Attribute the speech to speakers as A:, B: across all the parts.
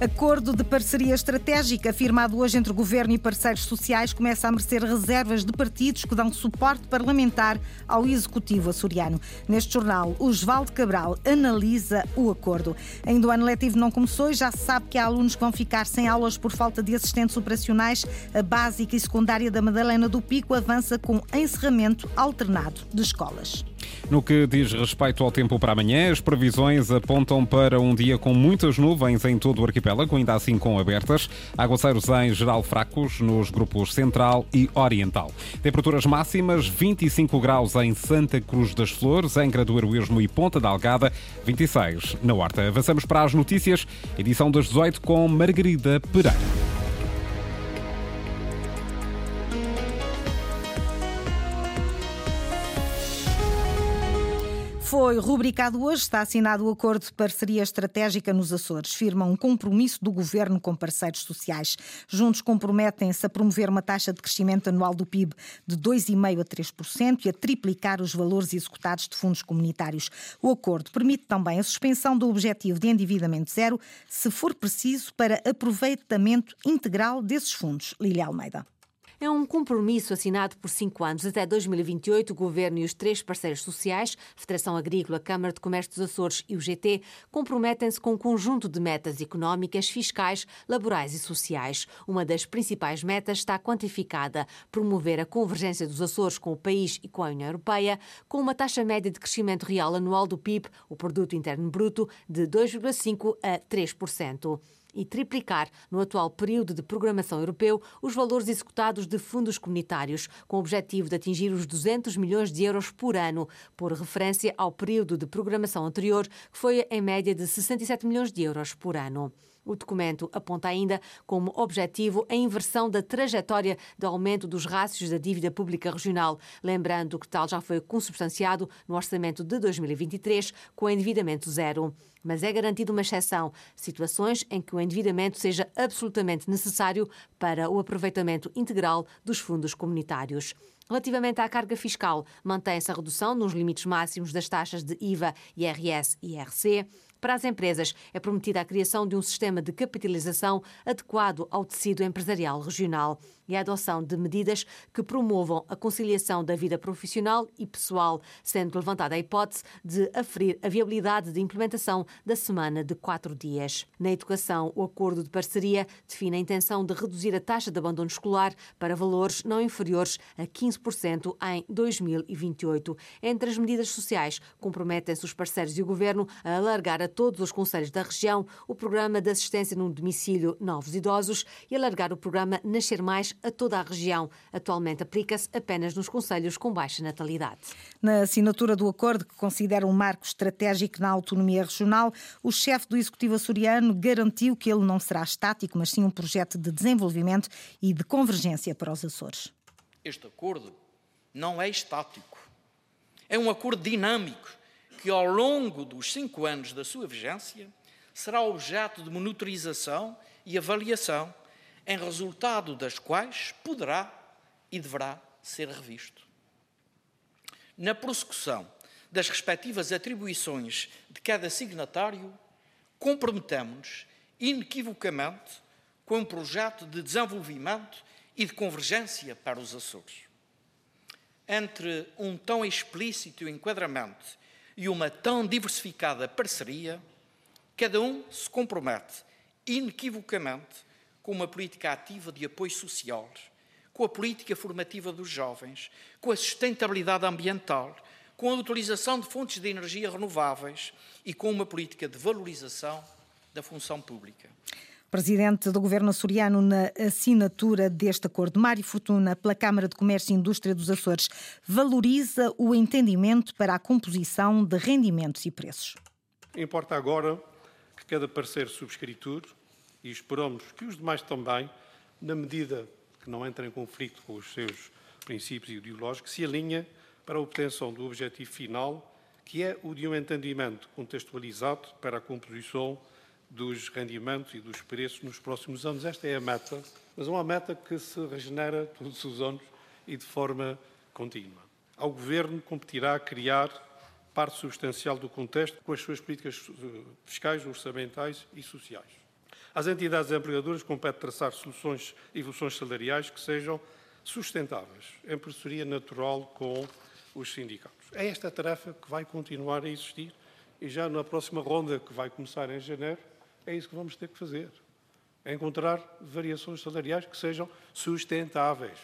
A: Acordo de parceria estratégica firmado hoje entre governo e parceiros sociais começa a merecer reservas de partidos que dão suporte parlamentar ao executivo açoriano. Neste jornal, Osvaldo Cabral analisa o acordo. Ainda o ano letivo não começou e já se sabe que há alunos que vão ficar sem aulas por falta de assistentes operacionais. A básica e secundária da Madalena do Pico avança com encerramento alternado de escolas.
B: No que diz respeito ao tempo para amanhã, as previsões apontam para um dia com muitas nuvens em todo o arquipélago, ainda assim com abertas. Aguaceiros em geral fracos nos grupos central e oriental. Temperaturas máximas 25 graus em Santa Cruz das Flores, em do Heroísmo e Ponta da Algada, 26 na Horta. Avançamos para as notícias, edição das 18 com Margarida Pereira.
A: Foi rubricado hoje, está assinado o acordo de parceria estratégica nos Açores. Firma um compromisso do governo com parceiros sociais. Juntos comprometem-se a promover uma taxa de crescimento anual do PIB de 2,5% a 3% e a triplicar os valores executados de fundos comunitários. O acordo permite também a suspensão do objetivo de endividamento zero, se for preciso, para aproveitamento integral desses fundos. Lília Almeida.
C: É um compromisso assinado por cinco anos. Até 2028, o Governo e os três parceiros sociais, Federação Agrícola, Câmara de Comércio dos Açores e o GT, comprometem-se com um conjunto de metas económicas, fiscais, laborais e sociais. Uma das principais metas está quantificada: promover a convergência dos Açores com o país e com a União Europeia, com uma taxa média de crescimento real anual do PIB, o Produto Interno Bruto, de 2,5% a 3% e triplicar, no atual período de programação europeu, os valores executados de fundos comunitários, com o objetivo de atingir os 200 milhões de euros por ano, por referência ao período de programação anterior, que foi em média de 67 milhões de euros por ano. O documento aponta ainda como objetivo a inversão da trajetória de aumento dos rácios da dívida pública regional, lembrando que tal já foi consubstanciado no orçamento de 2023 com endividamento zero. Mas é garantida uma exceção, situações em que o endividamento seja absolutamente necessário para o aproveitamento integral dos fundos comunitários. Relativamente à carga fiscal, mantém-se a redução nos limites máximos das taxas de IVA, IRS e IRC. Para as empresas, é prometida a criação de um sistema de capitalização adequado ao tecido empresarial regional e a adoção de medidas que promovam a conciliação da vida profissional e pessoal, sendo levantada a hipótese de aferir a viabilidade de implementação da semana de quatro dias. Na educação, o acordo de parceria define a intenção de reduzir a taxa de abandono escolar para valores não inferiores a 15% em 2028. Entre as medidas sociais, comprometem-se os parceiros e o governo a alargar a todos os conselhos da região o programa de assistência no domicílio Novos Idosos e alargar o programa Nascer Mais a toda a região. Atualmente aplica-se apenas nos conselhos com baixa natalidade.
A: Na assinatura do acordo, que considera um marco estratégico na autonomia regional, o chefe do Executivo açoriano garantiu que ele não será estático, mas sim um projeto de desenvolvimento e de convergência para os Açores.
D: Este acordo não é estático. É um acordo dinâmico que, ao longo dos cinco anos da sua vigência, será objeto de monitorização e avaliação em resultado das quais poderá e deverá ser revisto. Na prossecução das respectivas atribuições de cada signatário, comprometemos-nos inequivocamente com um projeto de desenvolvimento e de convergência para os Açores. Entre um tão explícito enquadramento e uma tão diversificada parceria, cada um se compromete inequivocamente com uma política ativa de apoio social, com a política formativa dos jovens, com a sustentabilidade ambiental, com a utilização de fontes de energia renováveis e com uma política de valorização da função pública.
A: Presidente do Governo açoriano na assinatura deste acordo, Mário Fortuna, pela Câmara de Comércio e Indústria dos Açores, valoriza o entendimento para a composição de rendimentos e preços.
E: Importa agora que cada parceiro subscritor e esperamos que os demais também, na medida que não entrem em conflito com os seus princípios ideológicos, se alinhem para a obtenção do objetivo final, que é o de um entendimento contextualizado para a composição dos rendimentos e dos preços nos próximos anos. Esta é a meta, mas é uma meta que se regenera todos os anos e de forma contínua. Ao Governo competirá criar parte substancial do contexto com as suas políticas fiscais, orçamentais e sociais. Às entidades empregadoras compete traçar soluções evoluções salariais que sejam sustentáveis, em parceria natural com os sindicatos. É esta tarefa que vai continuar a existir e já na próxima ronda, que vai começar em janeiro, é isso que vamos ter que fazer. Encontrar variações salariais que sejam sustentáveis.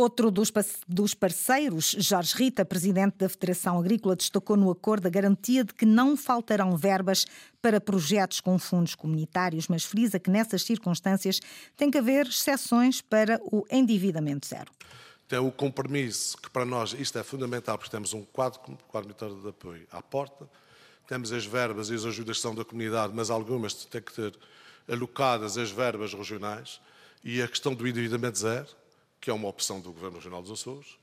A: Outro dos parceiros, Jorge Rita, presidente da Federação Agrícola, destacou no acordo a garantia de que não faltarão verbas para projetos com fundos comunitários, mas frisa que nessas circunstâncias tem que haver exceções para o endividamento zero.
F: Tem o compromisso, que para nós isto é fundamental, porque temos um quadro comunitário de apoio à porta, temos as verbas e as ajudas que são da comunidade, mas algumas têm que ter alocadas as verbas regionais e a questão do endividamento zero que é uma opção do Governo Regional dos Açores.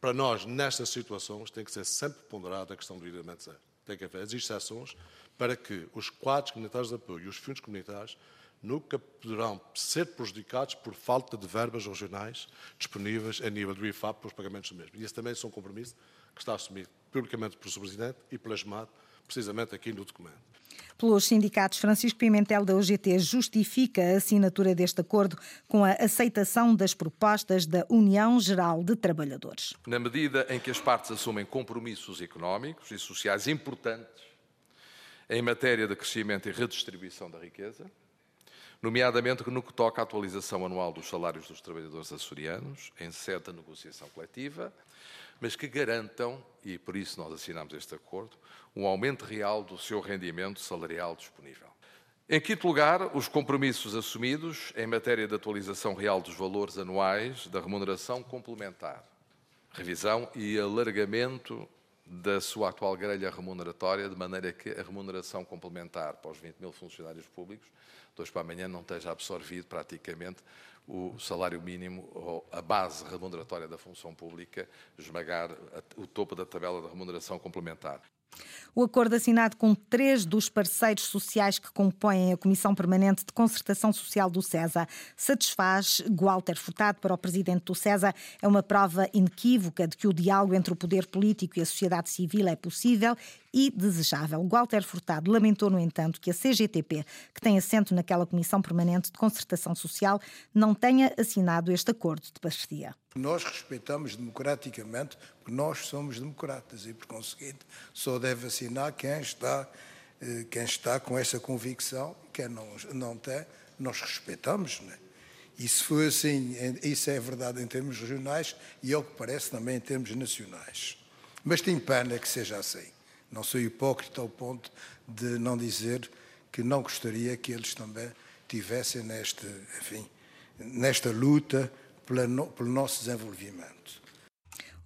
F: Para nós, nestas situações, tem que ser sempre ponderada a questão do endividamento zero. Tem que haver as exceções para que os quadros comunitários de apoio e os fundos comunitários nunca poderão ser prejudicados por falta de verbas regionais disponíveis a nível do IFAP para os pagamentos do mesmo. E esse também é um compromisso que está assumido publicamente pelo Sr. Presidente e plasmado precisamente aqui no documento
A: pelos sindicatos, Francisco Pimentel da UGT justifica a assinatura deste acordo com a aceitação das propostas da União Geral de Trabalhadores.
G: Na medida em que as partes assumem compromissos económicos e sociais importantes em matéria de crescimento e redistribuição da riqueza, nomeadamente no que toca à atualização anual dos salários dos trabalhadores açorianos, em sede de negociação coletiva, mas que garantam, e por isso nós assinamos este acordo, um aumento real do seu rendimento salarial disponível. Em quinto lugar, os compromissos assumidos em matéria de atualização real dos valores anuais da remuneração complementar, revisão e alargamento da sua atual grelha remuneratória, de maneira que a remuneração complementar para os 20 mil funcionários públicos, de hoje para amanhã, não esteja absorvido praticamente o salário mínimo ou a base remuneratória da função pública, esmagar o topo da tabela da remuneração complementar.
A: O acordo assinado com três dos parceiros sociais que compõem a Comissão Permanente de Concertação Social do CESA satisfaz Walter Furtado para o presidente do CESA. É uma prova inequívoca de que o diálogo entre o poder político e a sociedade civil é possível e desejável. Walter Furtado lamentou, no entanto, que a CGTP, que tem assento naquela Comissão Permanente de Concertação Social, não tenha assinado este acordo de parceria.
H: Nós respeitamos democraticamente, porque nós somos democratas e, por conseguinte, só deve assinar quem está, eh, quem está com essa convicção, quem não, não tem, nós respeitamos. Né? E se for assim, isso é verdade em termos regionais e, ao que parece, também em termos nacionais. Mas tem pena que seja assim. Não sou hipócrita ao ponto de não dizer que não gostaria que eles também tivessem neste, enfim, nesta luta pelo nosso desenvolvimento.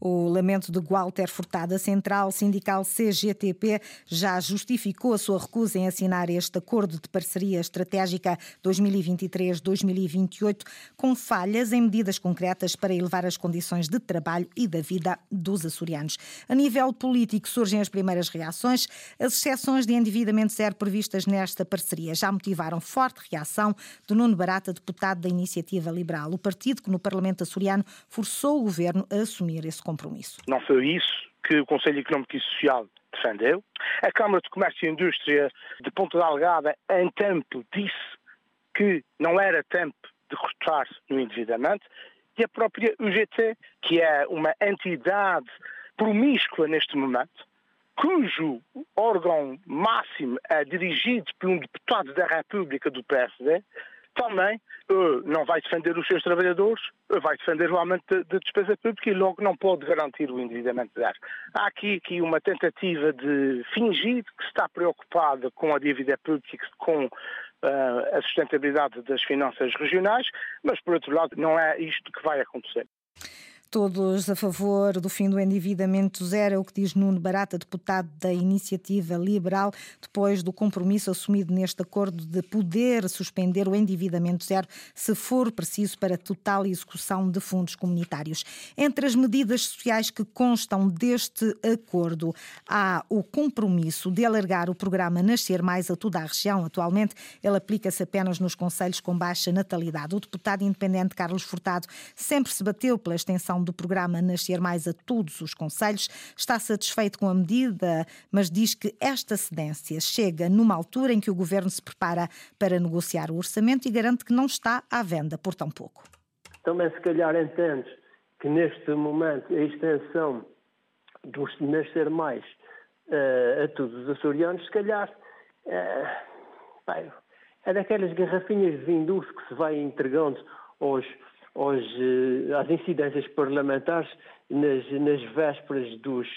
A: O lamento de Walter Furtada, Central Sindical CGTP, já justificou a sua recusa em assinar este acordo de parceria estratégica 2023-2028, com falhas em medidas concretas para elevar as condições de trabalho e da vida dos açorianos. A nível político, surgem as primeiras reações. As exceções de endividamento zero previstas nesta parceria já motivaram forte reação de Nuno Barata, deputado da Iniciativa Liberal, o partido que no Parlamento açoriano forçou o governo a assumir esse compromisso.
I: Não foi isso que o Conselho Económico e Social defendeu. A Câmara de Comércio e Indústria de Ponta da Algada, em tempo, disse que não era tempo de cortar no endividamento. E a própria UGT, que é uma entidade promíscua neste momento, cujo órgão máximo é dirigido por um deputado da República do PSD, também uh, não vai defender os seus trabalhadores, uh, vai defender o aumento da de, de despesa pública e logo não pode garantir o endividamento zero. Há aqui, aqui uma tentativa de fingir que está preocupada com a dívida pública, com uh, a sustentabilidade das finanças regionais, mas por outro lado não é isto que vai acontecer.
A: Todos a favor do fim do endividamento zero, é o que diz Nuno Barata, deputado da Iniciativa Liberal, depois do compromisso assumido neste acordo de poder suspender o endividamento zero se for preciso para total execução de fundos comunitários. Entre as medidas sociais que constam deste acordo, há o compromisso de alargar o programa Nascer Mais a toda a região. Atualmente, ele aplica-se apenas nos conselhos com baixa natalidade. O deputado independente Carlos Furtado sempre se bateu pela extensão do programa Nascer Mais a todos os conselhos. Está satisfeito com a medida, mas diz que esta cedência chega numa altura em que o governo se prepara para negociar o orçamento e garante que não está à venda por tão pouco.
J: Também, se calhar, entende que neste momento a extensão do Nascer Mais uh, a todos os açorianos, se calhar. Uh, é daquelas garrafinhas de vinho que se vai entregando aos, aos, às incidências parlamentares nas, nas vésperas dos,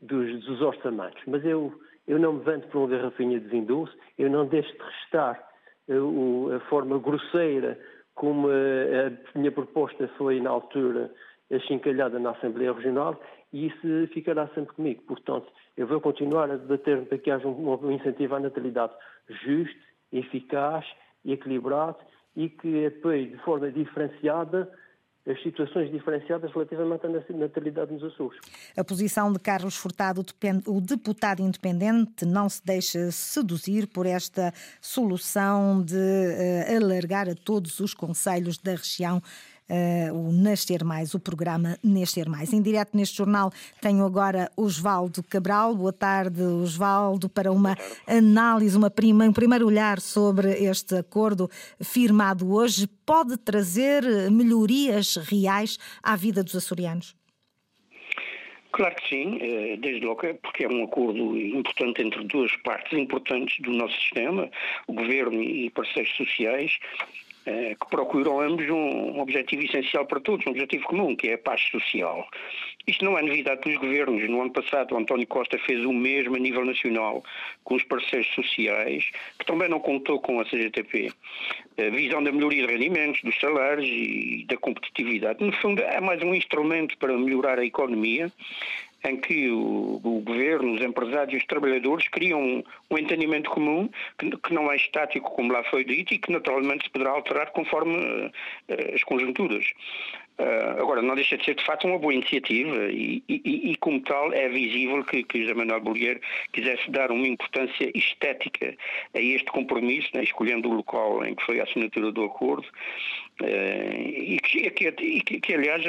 J: dos, dos, orçamentos. Mas eu, eu não me vendo por uma garrafinha de vinho doce, eu não deixo de restar uh, a forma grosseira como a minha proposta foi na altura achincalhada na Assembleia Regional e isso ficará sempre comigo. Portanto, eu vou continuar a debater para que haja um, um incentivo à natalidade justo, eficaz equilibrado e que apoie de forma diferenciada as situações diferenciadas relativamente à natalidade nos Açores.
A: A posição de Carlos Furtado, o deputado independente, não se deixa seduzir por esta solução de uh, alargar a todos os conselhos da região uh, o Nascer Mais, o programa Nascer Mais. Em direto neste jornal tenho agora Osvaldo Cabral. Boa tarde, Osvaldo, para uma análise, uma prima, um primeiro olhar sobre este acordo firmado hoje. Pode trazer melhorias reais à vida dos açorianos?
K: Claro que sim, eh, desde logo, porque é um acordo importante entre duas partes importantes do nosso sistema, o governo e parceiros sociais, que procuram ambos um objetivo essencial para todos, um objetivo comum, que é a paz social. Isto não é novidade dos governos. No ano passado, António Costa fez o mesmo a nível nacional com os parceiros sociais, que também não contou com a CGTP. A visão da melhoria de rendimentos, dos salários e da competitividade. No fundo, é mais um instrumento para melhorar a economia em que o, o, governo, os empresários e os trabalhadores criam um, um entendimento comum que, que, não é estático, como lá foi dito, e que naturalmente se poderá alterar conforme uh, as conjunturas. Uh, agora, não deixa de ser de facto uma boa iniciativa e, e, e como tal é visível que, que José Manuel Bolheiro quisesse dar uma importância estética a este compromisso, né, escolhendo o local em que foi a assinatura do acordo uh, e, que, que, que, aliás,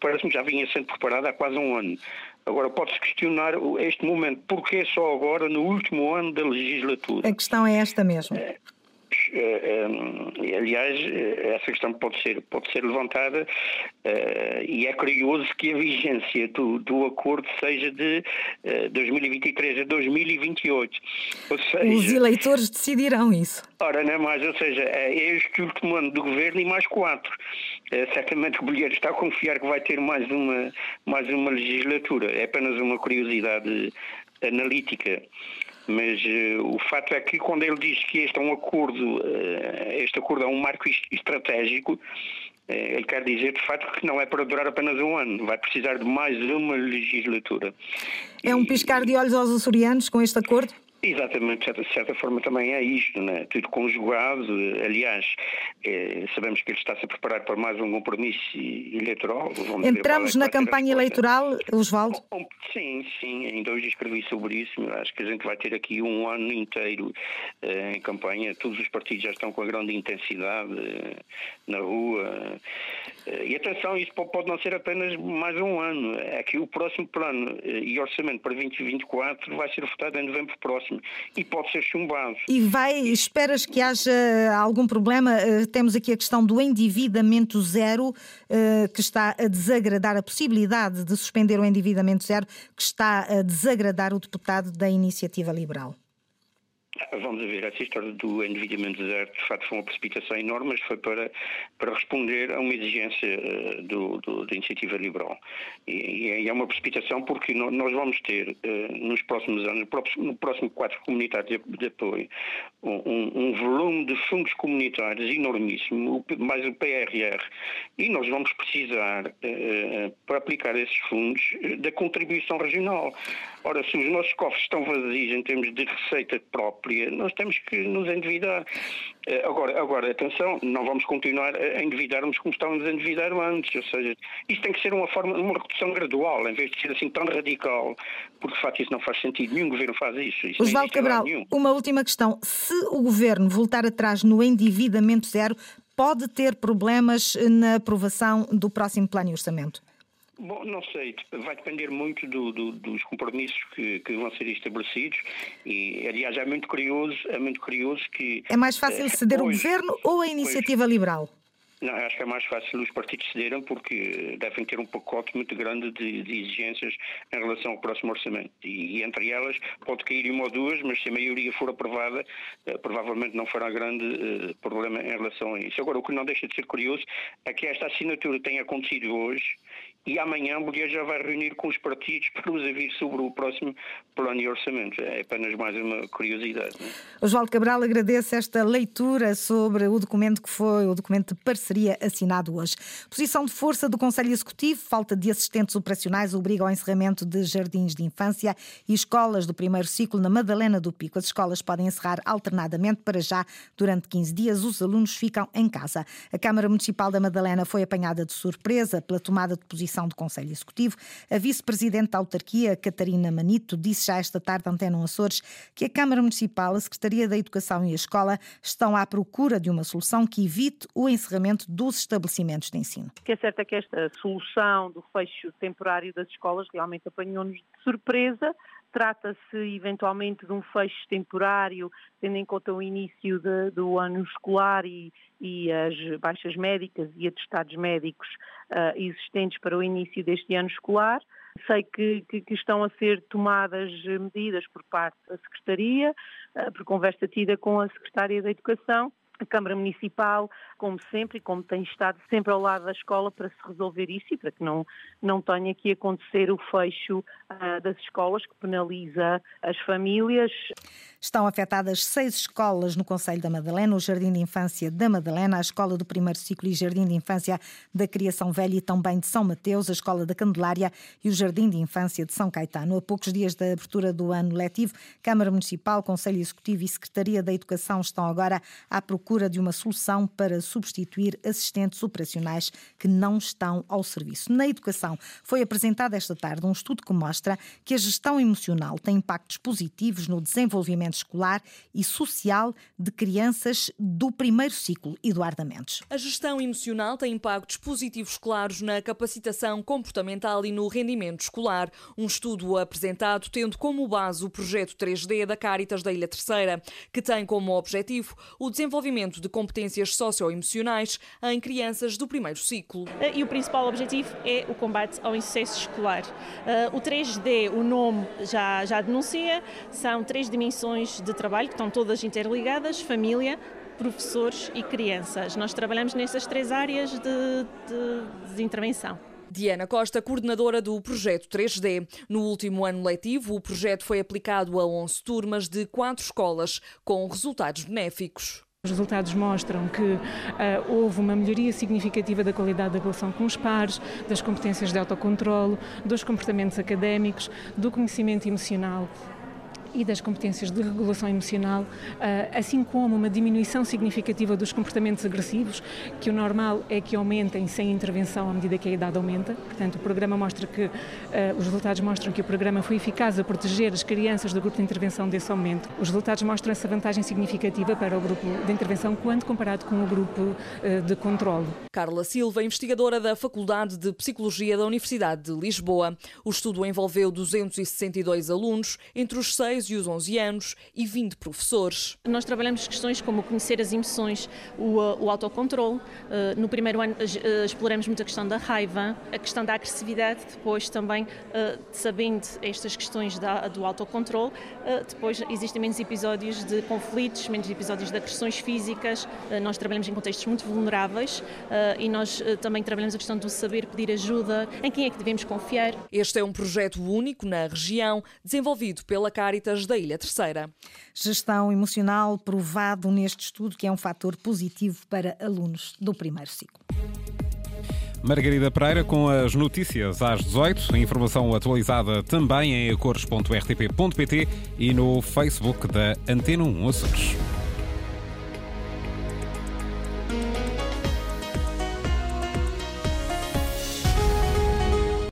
K: parece-me já vinha sendo preparada há quase um ano. Agora, pode-se questionar este momento, porquê só agora, no último ano da legislatura?
A: A questão é esta mesmo.
K: Uh, eh, eh, aliás, eh, essa questão pode ser, pode ser levantada e é curioso que a vigência do, do acordo seja de 2023 a 2028.
A: Seja, Os eleitores decidirão isso.
K: Ora, não é mais, ou seja, é este último ano do governo e mais quatro. Certamente o Bolheiro está a confiar que vai ter mais uma, mais uma legislatura. É apenas uma curiosidade analítica. Mas uh, o fato é que quando ele diz que este é um acordo, uh, este acordo é um marco estratégico, uh, ele quer dizer de facto que não é para durar apenas um ano, vai precisar de mais uma legislatura.
A: É um piscar de olhos aos açorianos com este acordo?
K: Exatamente, de certa, forma também é isto, né? tudo conjugado. Aliás, é, sabemos que ele está-se a preparar para mais um compromisso eleitoral.
A: Vamos Entramos na campanha eleitoral, Osvaldo?
K: Sim, sim, ainda hoje escrevi sobre isso. Acho que a gente vai ter aqui um ano inteiro eh, em campanha. Todos os partidos já estão com a grande intensidade eh, na rua. Eh, e atenção, isso pode não ser apenas mais um ano. É que o próximo plano e orçamento para 2024 vai ser votado em novembro próximo e pode ser chumbado.
A: E vai, esperas que haja algum problema? Eh, temos aqui a questão do endividamento zero, eh, que está a desagradar a possibilidade de suspender o endividamento zero, que está a desagradar o deputado da Iniciativa Liberal.
K: Vamos ver, essa história do endividamento zero de facto foi uma precipitação enorme, mas foi para, para responder a uma exigência uh, do, do, da iniciativa liberal. E, e, é uma precipitação porque nós vamos ter uh, nos próximos anos, no próximo quadro comunitário de, de apoio, um, um, volume de fundos comunitários enormíssimo, mais o PRR, e nós vamos precisar, uh, para aplicar esses fundos, da contribuição regional. Ora, se os nossos cofres estão vazios em termos de receita própria, nós temos que nos endividar. Eh, agora, agora, atenção, não vamos continuar a endividarmos como estávamos a endividar antes. Ou seja, isto tem que ser uma forma, uma redução gradual, em vez de ser assim tão radical, porque de facto isso não faz sentido. Nenhum governo faz isso. isso
A: Osvaldo Cabral, uma última questão. Se o governo voltar atrás no endividamento zero, pode ter problemas na aprovação do próximo plano e orçamento?
K: Bom, não sei, vai depender muito do, do, dos compromissos que, que, vão ser estabelecidos e, aliás, é muito curioso, é muito curioso que...
A: É mais fácil ceder o governo ou a iniciativa liberal?
K: Não, acho que é mais fácil os partidos cederem porque devem ter um pacote muito grande de, de exigências em relação ao próximo orçamento. E, e, entre elas pode cair uma ou duas, mas se a maioria for aprovada, eh, provavelmente não fará grande eh, problema em relação a isso. Agora, o que não deixa de ser curioso é que esta assinatura tenha acontecido hoje e amanhã a mulher já vai reunir com os partidos para os ouvir sobre o próximo plano de orçamento. É apenas mais uma curiosidade.
A: É? Oswaldo Cabral agradece esta leitura sobre o documento que foi o documento de parceria assinado hoje. Posição de força do Conselho Executivo, falta de assistentes operacionais obriga ao encerramento de jardins de infância e escolas do primeiro ciclo na Madalena do Pico. As escolas podem encerrar alternadamente para já durante 15 dias. Os alunos ficam em casa. A Câmara Municipal da Madalena foi apanhada de surpresa pela tomada de posição do Conselho Executivo. A vice-presidente da autarquia, Catarina Manito, disse já esta tarde à Antena Açores que a Câmara Municipal, a Secretaria da Educação e a Escola estão à procura de uma solução que evite o encerramento dos estabelecimentos de ensino.
L: O que é certo é que esta solução do fecho temporário das escolas realmente apanhou-nos de surpresa. Trata-se eventualmente de um fecho temporário, tendo em conta o início de, do ano escolar e, e, as baixas médicas e atestados médicos uh, existentes para o início deste ano escolar. Sei que, que, que, estão a ser tomadas medidas por parte da Secretaria, uh, por conversa tida com a Secretária da Educação, a Câmara Municipal, como sempre, e como tem estado sempre ao lado da escola para se resolver isso e para que não, não tenha que acontecer o fecho uh, das escolas que penaliza as famílias.
A: Estão afetadas seis escolas no Conselho da Madalena, o Jardim de Infância da Madalena, a Escola do Primeiro Ciclo e Jardim de Infância da Criação Velha e também de São Mateus, a Escola da Candelária e o Jardim de Infância de São Caetano. A poucos dias da abertura do ano letivo, Câmara Municipal, Conselho Executivo e Secretaria da Educação estão agora à procura de uma solução para substituir assistentes operacionais que não estão ao serviço. Na educação, foi apresentado esta tarde um estudo que mostra que a gestão emocional tem impactos positivos no desenvolvimento escolar e social de crianças do primeiro ciclo. Eduardo Mendes.
M: A gestão emocional tem impactos positivos claros na capacitação comportamental e no rendimento escolar. Um estudo apresentado tendo como base o projeto 3D da Caritas da Ilha Terceira, que tem como objetivo o desenvolvimento de competências socioemocionais em crianças do primeiro ciclo.
N: E o principal objetivo é o combate ao insucesso escolar. Eh, o 3D, o nome já, já denuncia, são três dimensões de trabalho que estão todas interligadas: família, professores e crianças. Nós trabalhamos nessas três áreas de, de, de intervenção.
M: Diana Costa, coordenadora do projeto 3D. No último ano letivo, o projeto foi aplicado a 11 turmas de quatro escolas, com resultados benéficos.
O: Os resultados mostram que uh, houve uma melhoria significativa da qualidade da relação com os pares, das competências de autocontrolo, dos comportamentos académicos, do conhecimento emocional e das competências de regulação emocional, ah, assim como uma diminuição significativa dos comportamentos agressivos, que o normal é que aumentem sem intervenção à medida que a idade aumenta. Portanto, o programa mostra que, ah, os resultados mostram que o programa foi eficaz a proteger as crianças do grupo de intervenção desse aumento. Os resultados mostram essa vantagem significativa para o grupo de intervenção quando comparado com o grupo ah, de controle.
M: Carla Silva, investigadora da Faculdade de Psicologia da Universidade de Lisboa. O estudo envolveu 262 alunos entre os 6 e os 11 anos e 20 professores.
N: Nós trabalhamos questões como conhecer as emoções, o, o autocontrole. Eh, no primeiro ano eh, exploramos muito a questão da raiva, a questão da agressividade, depois também sabendo estas questões da, do autocontrole, depois existem menos episódios de conflitos, menos episódios de agressões físicas. Nós trabalhamos em contextos muito vulneráveis e nós também trabalhamos a questão do saber pedir ajuda, em quem é que devemos confiar.
M: Este é um projeto único na região, desenvolvido pela Caritas da Ilha Terceira.
A: Gestão emocional provado neste estudo que é um fator positivo para alunos do primeiro ciclo.
B: Margarida Pereira com as notícias às 18. Informação atualizada também em acores.rtp.pt e no Facebook da Antena 1 Açores.